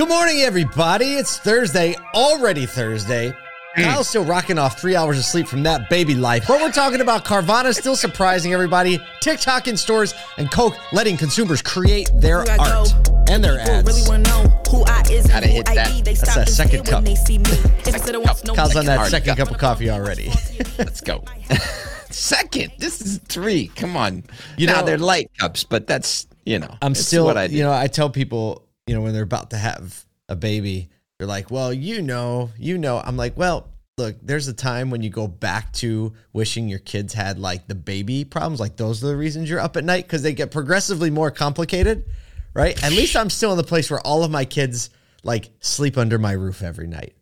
Good morning, everybody. It's Thursday, already Thursday. Mm. Kyle's still rocking off three hours of sleep from that baby life. But we're talking about Carvana still surprising everybody, TikTok in stores, and Coke letting consumers create their art go. and their People ads. really wanna know who I is Gotta and who hit I that. be. They That's stop that second cup. they see me. Instead of no Kyle's on that Hard second cup. cup of coffee already. Let's go. Second. This is three. Come on. You You know, know- they're light cups, but that's, you know, I'm still, what I do. you know, I tell people, you know, when they're about to have a baby, they're like, well, you know, you know. I'm like, well, look, there's a time when you go back to wishing your kids had like the baby problems. Like, those are the reasons you're up at night because they get progressively more complicated, right? At least I'm still in the place where all of my kids like sleep under my roof every night.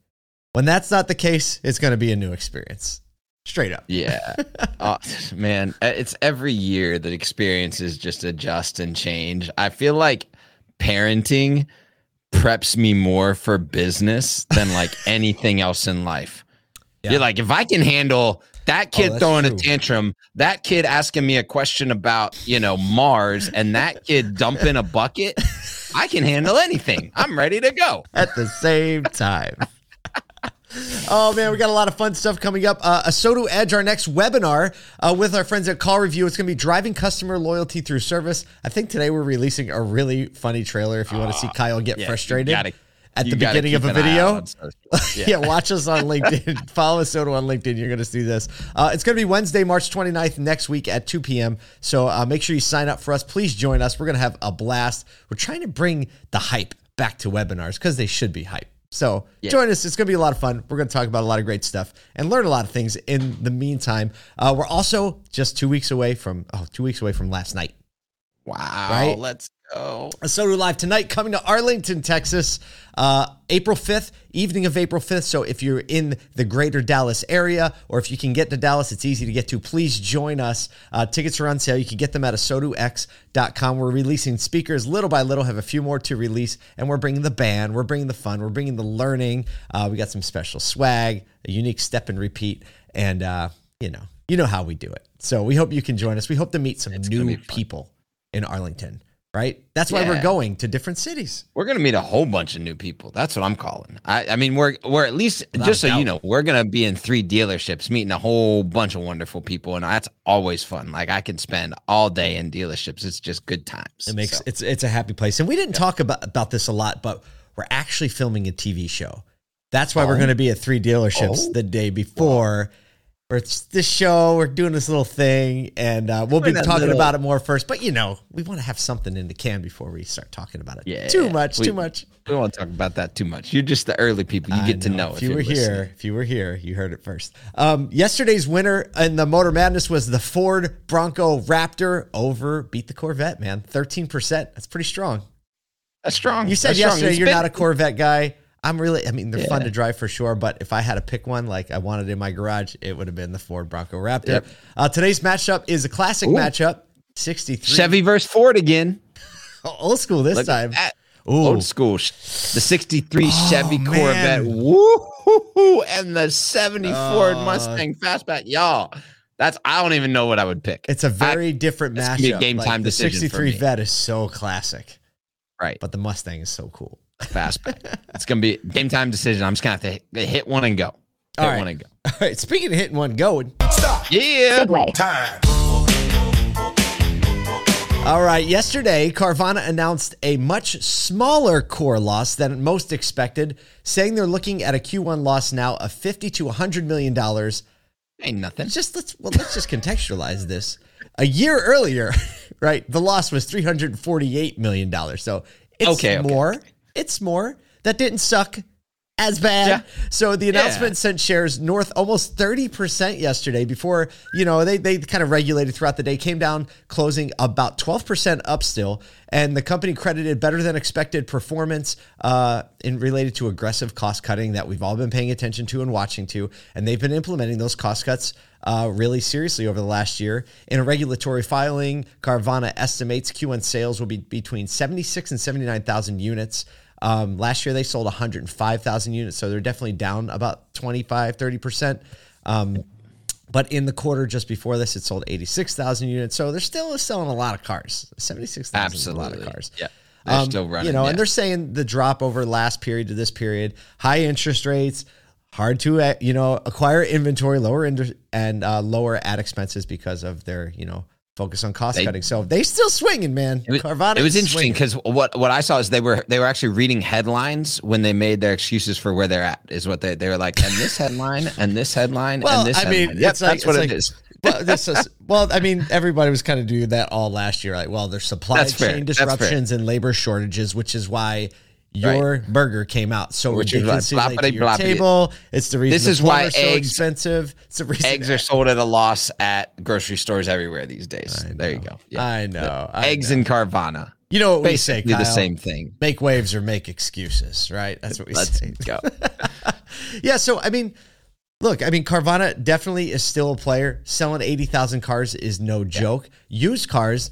When that's not the case, it's going to be a new experience. Straight up. Yeah. Oh, man, it's every year that experiences just adjust and change. I feel like parenting preps me more for business than like anything else in life. Yeah. You're like, if I can handle that oh, kid that's throwing true. a tantrum, that kid asking me a question about, you know, Mars, and that kid dumping a bucket, I can handle anything. I'm ready to go. at the same time. Oh man, we got a lot of fun stuff coming up. Uh, ASOTU Edge, our next webinar uh, with our friends at CallRevu. It's going to be driving customer loyalty through service. I think today we're releasing a really funny trailer. If you want to see Kyle get Yeah, frustrated gotta- at the beginning of a keep an eye out video, social- yeah. watch us on LinkedIn. Follow ASOTU on LinkedIn. You're going to see this. Uh, it's going to be Wednesday, March 29th, next week at 2 p.m. So uh, make sure you sign up for us. Please join us. We're going to have a blast. We're trying to bring the hype back to webinars because they should be hype. So join us. It's going to be a lot of fun. We're going to talk about a lot of great stuff and learn a lot of things in the meantime. Uh, we're also just two weeks away from, oh, two weeks away from last night. Wow. Right? Let's go. Soto Live tonight, coming to Arlington, Texas, uh, April 5th, evening of April 5th. So if you're in the greater Dallas area, or if you can get to Dallas, it's easy to get to. Please join us. Uh, tickets are on sale. You can get them at asotox.com. We're releasing speakers little by little, have a few more to release, and we're bringing the band, we're bringing the fun, we're bringing the learning. Uh, we got some special swag, a unique step and repeat, and uh, you know, you know how we do it. So we hope you can join us. We hope to meet some It's new people in Arlington right? That's why we're going to different cities. We're gonna meet a whole bunch of new people. That's what I'm calling. I, I mean, we're we're at least just so doubt. you know, we're gonna be in three dealerships, meeting a whole bunch of wonderful people, and that's always fun. Like I can spend all day in dealerships. It's just good times. It makes So, it's it's a happy place. And we didn't talk about about this a lot, but we're actually filming a TV show. That's why we're Oh. going to be at three dealerships Oh. the day before. Where it's this show, we're doing this little thing, and uh, we'll be talking little- about it more first. But you know, we want to have something in the can before we start talking about it. Yeah, too much, we- too much. we don't want to talk about that too much. You're just the early people. You I get to know. If you you're were listening. here, if you were here, you heard it first. Um, yesterday's winner in the Motor Madness was the Ford Bronco Raptor over beat the Corvette. Man, thirteen percent. That's pretty strong. That's strong. You said That's yesterday you're been- not a Corvette guy. I'm really. I mean, they're fun to drive for sure. But if I had to pick one, like I wanted in my garage, it would have been the Ford Bronco Raptor. Yep. Uh, today's matchup is a classic Ooh. matchup. 63 Chevy versus Ford again. old school this Look time. Old school. The 63 Chevy man. Corvette. Woo! And the 70 Ford Uh, Mustang Fastback. Y'all, that's, I don't even know what I would pick. It's a very different matchup. game Like, time the decision for 63 me. Vet is so classic, right. but the Mustang is so cool. Fastback. it's going to be a game time decision. I'm just going to have to hit, hit one and go. Hit All right. one and go. All right. Speaking of hitting one going. Stop. Yeah. All right. Yesterday, Carvana announced a much smaller core loss than most expected, saying they're looking at a Q1 loss now of 50 to 100 million dollars. Ain't nothing. Just let's well, let's just contextualize this. A year earlier, right, the loss was 348 million dollars. So it's Okay, okay, more. It's more. That didn't suck as bad. Yeah. So the announcement Yeah. sent shares north almost 30% yesterday before, you know, they, they kind of regulated throughout the day, came down closing about 12% up still. And the company credited better than expected performance uh, in related to aggressive cost cutting that we've all been paying attention to and watching to. And they've been implementing those cost cuts uh, really seriously over the last year. In a regulatory filing, Carvana estimates Q1 sales will be between 76 and 79,000 units. Um, last year they sold 105,000 units, so they're definitely down about 25, 30%. Um, but in the quarter just before this, it sold 86,000 units. So they're still selling a lot of cars. 76,000 is a lot of cars. Yeah. They're still running, You know, yeah. and they're saying the drop over last period to this period, high interest rates, hard to uh, you know acquire inventory, lower ind- and uh, lower ad expenses because of their you know focus on cost They- cutting. So they still swinging, man. It was, Carvana it was interesting because what what I saw is they were they were actually reading headlines when they made their excuses for where they're at. Is what they they were like, and this headline, and this headline, Well, and this. I mean, headline. Yep, it's like- that's what it like- is. well, this is well. I mean, everybody was kind of doing that all last year. Like, well, there's supply That's chain fair. disruptions and labor shortages, which is why your burger came out so Which ridiculously right. late your table. It's the reason This the is why plumber's so expensive. It's the reason Eggs are sold at a loss at grocery stores everywhere these days. There you go. Yeah. I know. I Eggs know. and Carvana. You know what we say, Basically the same thing. Make waves or make excuses, right? That's what we Let's say. go. Yeah, so I mean, look, I mean, Carvana definitely is still a player. Selling eighty thousand cars is no joke. Used cars,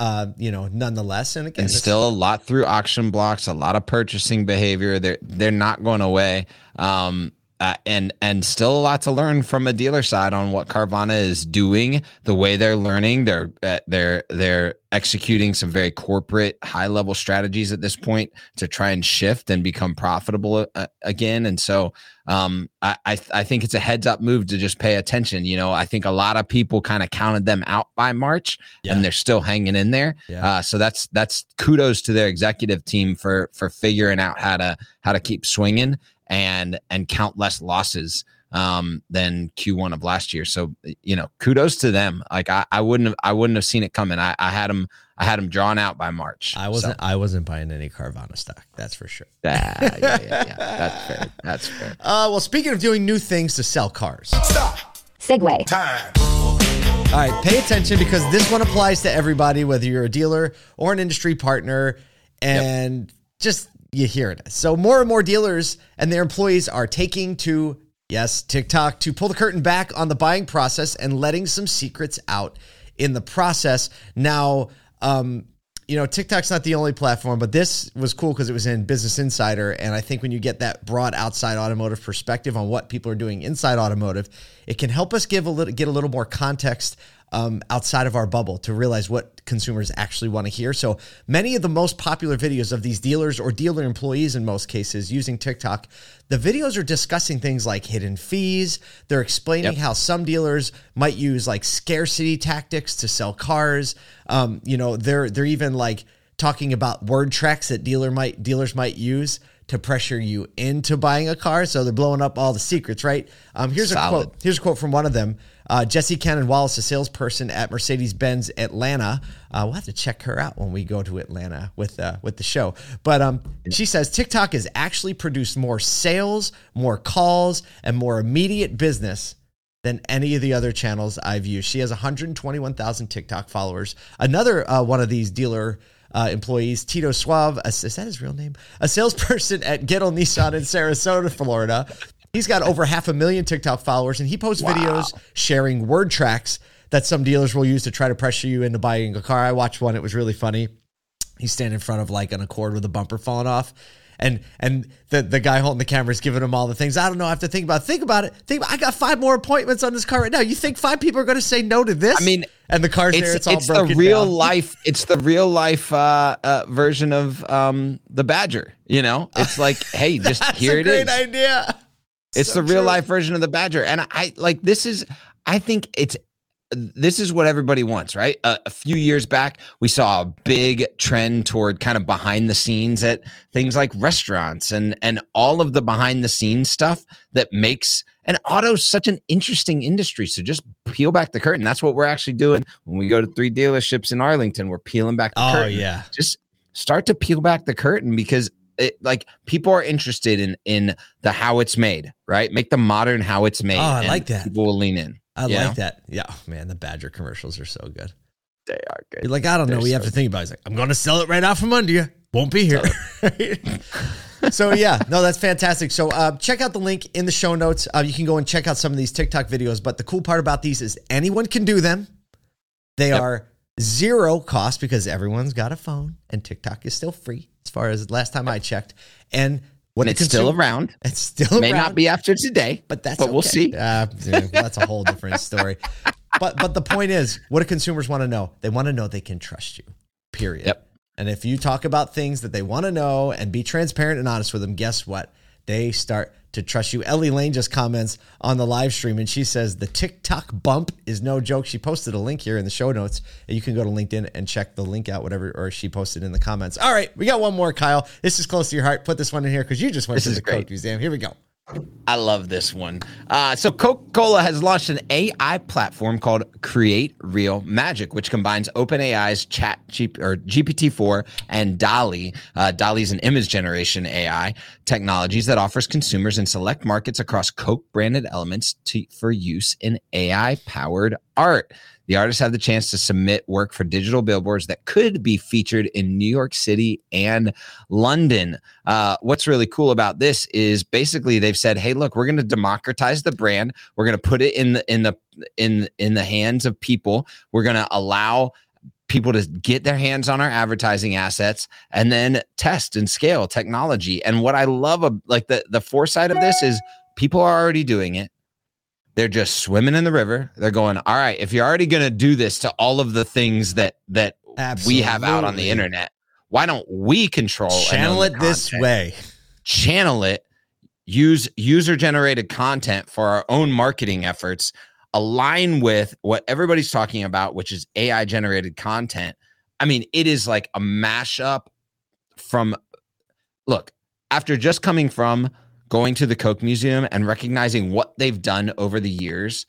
uh, you know, nonetheless. And again, and still a lot through auction blocks, a lot of purchasing behavior. They're they're not going away. Um, uh, and and still a lot to learn from a dealer side on what Carvana is doing, the way they're learning. They're uh, they're they're executing some very corporate, high level strategies at this point to try and shift and become profitable uh, again. And so, um, I I, I think it's a heads up move to just pay attention. You know, I think a lot of people kind of counted them out by March, Yeah. and they're still hanging in there. Yeah. Uh, so that's that's kudos to their executive team for for figuring out how to how to keep swinging and and count less losses um than Q1 of last year. So you know, kudos to them. Like I, I wouldn't have I wouldn't have seen it coming. I, I had them I had them drawn out by March. I wasn't. I wasn't buying any Carvana stock. That's for sure. So, yeah, yeah, yeah, yeah. That's fair. That's fair. Uh, well, speaking of doing new things to sell cars, Stop. Segway. Time. All right, pay attention because this one applies to everybody, whether you're a dealer or an industry partner, and just you hear it. So more and more dealers and their employees are taking to yes TikTok to pull the curtain back on the buying process and letting some secrets out in the process. Now, um, you know, TikTok's not the only platform, but this was cool because it was in Business Insider. And I think when you get that broad outside automotive perspective on what people are doing inside automotive, it can help us give a little get a little more context um, outside of our bubble to realize what consumers actually want to hear. So many of the most popular videos of these dealers or dealer employees in most cases using TikTok, the videos are discussing things like hidden fees. They're explaining Yep. how some dealers might use like scarcity tactics to sell cars. Um, you know, they're they're even like talking about word tracks that dealer might dealers might use to pressure you into buying a car. So they're blowing up all the secrets, right? Um, here's a quote. Here's a quote from one of them. Uh, Jesse Cannon Wallace, a salesperson at Mercedes Benz Atlanta. Uh, we'll have to check her out when we go to Atlanta with uh, with the show. But um, she says TikTok has actually produced more sales, more calls, and more immediate business than any of the other channels I've used. She has 121,000 TikTok followers. Another uh, one of these dealer uh, employees, Tito Suave, is that his real name? A salesperson at Gettel Nissan in Sarasota, Florida. He's got over half a million TikTok followers, and he posts videos sharing word tracks that some dealers will use to try to pressure you into buying a car. I watched one; it was really funny he's standing in front of like an Accord with a bumper falling off. And and the, the guy holding the camera is giving him all the things. I don't know. I have to think about. it. Think about it. Think. About, I got five more appointments on this car right now. You think five people are going to say no to this? I mean, and the car's there. It's It's all it's the broken real down. life. It's the real life uh, uh, version of um, the Badger. You know, it's like, hey, just here a great idea. It's So the real true. life version of the Badger, and I like this is. I think it's this is what everybody wants, right? Uh, a few years back, we saw a big trend toward kind of behind the scenes at things like restaurants and and all of the behind the scenes stuff that makes and auto's such an interesting industry. So just peel back the curtain. That's what we're actually doing when we go to three dealerships in Arlington. We're peeling back the Oh curtain yeah. just start to peel back the curtain because it, like people are interested in in the how it's made right make the modern how it's made Oh, I and like that. people will lean in I like know? that. Yeah, oh, man, the Badger commercials are so good. they are good You're like, I don't know. They're We have to think about. it. He's like, I'm going to sell it right out from under you. Won't be here. so yeah, no, that's fantastic. So uh, check out the link in the show notes. Uh, you can go and check out some of these TikTok videos. But the cool part about these is anyone can do them. They Yep. are zero cost because everyone's got a phone, and TikTok is still free as far as last time I checked. And what and the it's still around It's still may around not be after today but that's but we'll see Uh, dude, that's a whole different story. But but the point is, what do consumers want to know? They want to know they can trust you. Period. Yep. And if you talk about things that they want to know and be transparent and honest with them, guess what? They start to trust you. Ellie Lane just comments on the live stream and she says the TikTok bump is no joke. She posted a link here in the show notes. And you can go to LinkedIn and check the link out, whatever, or she posted in the comments. All right, we got one more, Kyle. This is close to your heart. Put this one in here because you just went This to the great. Coke Museum. Here we go. I love this one. Uh, so Coca Cola has launched an AI platform called Create Real Magic, which combines OpenAI's Chat G- or GPT-4 and DALL-E. Uh, is an image generation AI technologies that offers consumers in select markets across Coke branded elements to, for use in AI powered art. The artists have the chance to submit work for digital billboards that could be featured in New York City and London. Uh, what's really cool about this is basically they've said, "Hey, look, we're going to democratize the brand. We're going to put it in the in the in in the hands of people. We're going to allow." people to get their hands on our advertising assets and then test and scale technology and what i love like the the foresight of this is people are already doing it they're just swimming in the river. They're going all right if you're already going to do this to all of the things that that we have out on the internet why don't we control Channel it this content? way. channel it. Use user generated content for our own marketing efforts. Align with what everybody's talking about which is ai generated content. I mean it is like a mashup from look after just coming from going to the coke museum and recognizing what they've done over the years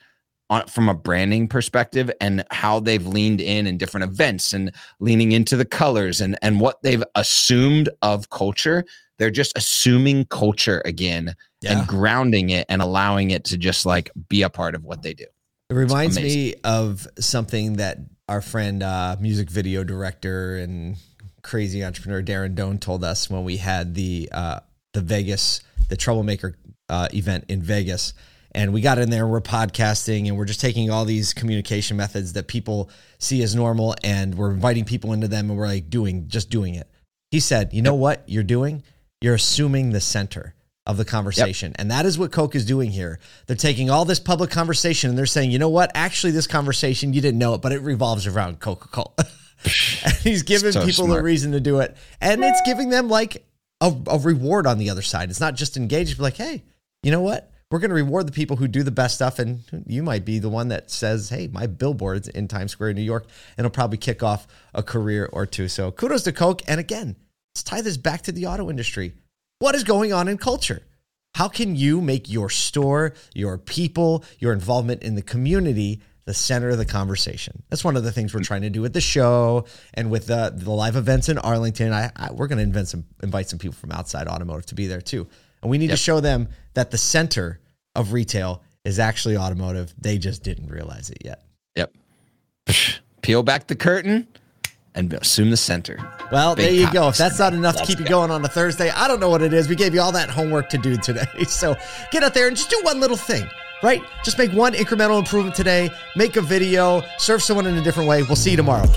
on, from a branding perspective and how they've leaned in in different events and leaning into the colors and and what they've assumed of culture they're just assuming culture again Yeah. and grounding it and allowing it to just like be a part of what they do It reminds me of something that our friend, uh, music video director and crazy entrepreneur Darren Doane told us when we had the uh, the Vegas, the Troublemaker uh, event in Vegas. And we got in there, we're podcasting, and we're just taking all these communication methods that people see as normal, and we're inviting people into them, and we're like doing, just doing it. He said, "You know what you're doing? You're assuming the center of the conversation, and that is what Coke is doing here. They're taking all this public conversation, and they're saying, you know what? Actually, this conversation you didn't know it, but it revolves around Coca Cola. and he's giving So people a reason to do it, and it's giving them like a, a reward on the other side. It's not just engaged, but like, hey, you know what? We're going to reward the people who do the best stuff, and you might be the one that says, "Hey, my billboard's in Times Square, in New York," and it'll probably kick off a career or two. So, kudos to Coke. And again, let's tie this back to the auto industry. What is going on in culture? How can you make your store, your people, your involvement in the community the center of the conversation? That's one of the things we're trying to do with the show and with the, the live events in Arlington. I, I, we're going to invent some, invite some people from outside automotive to be there too. And we need to show them that the center of retail is actually automotive. They just didn't realize it yet. yep peel back the curtain and assume the center Well, Big there you go. If that's not enough to keep you going on a Thursday, I don't know what it is. We gave you all that homework to do today. So get out there and just do one little thing, right? Just make one incremental improvement today. Make a video, serve someone in a different way. We'll see you tomorrow.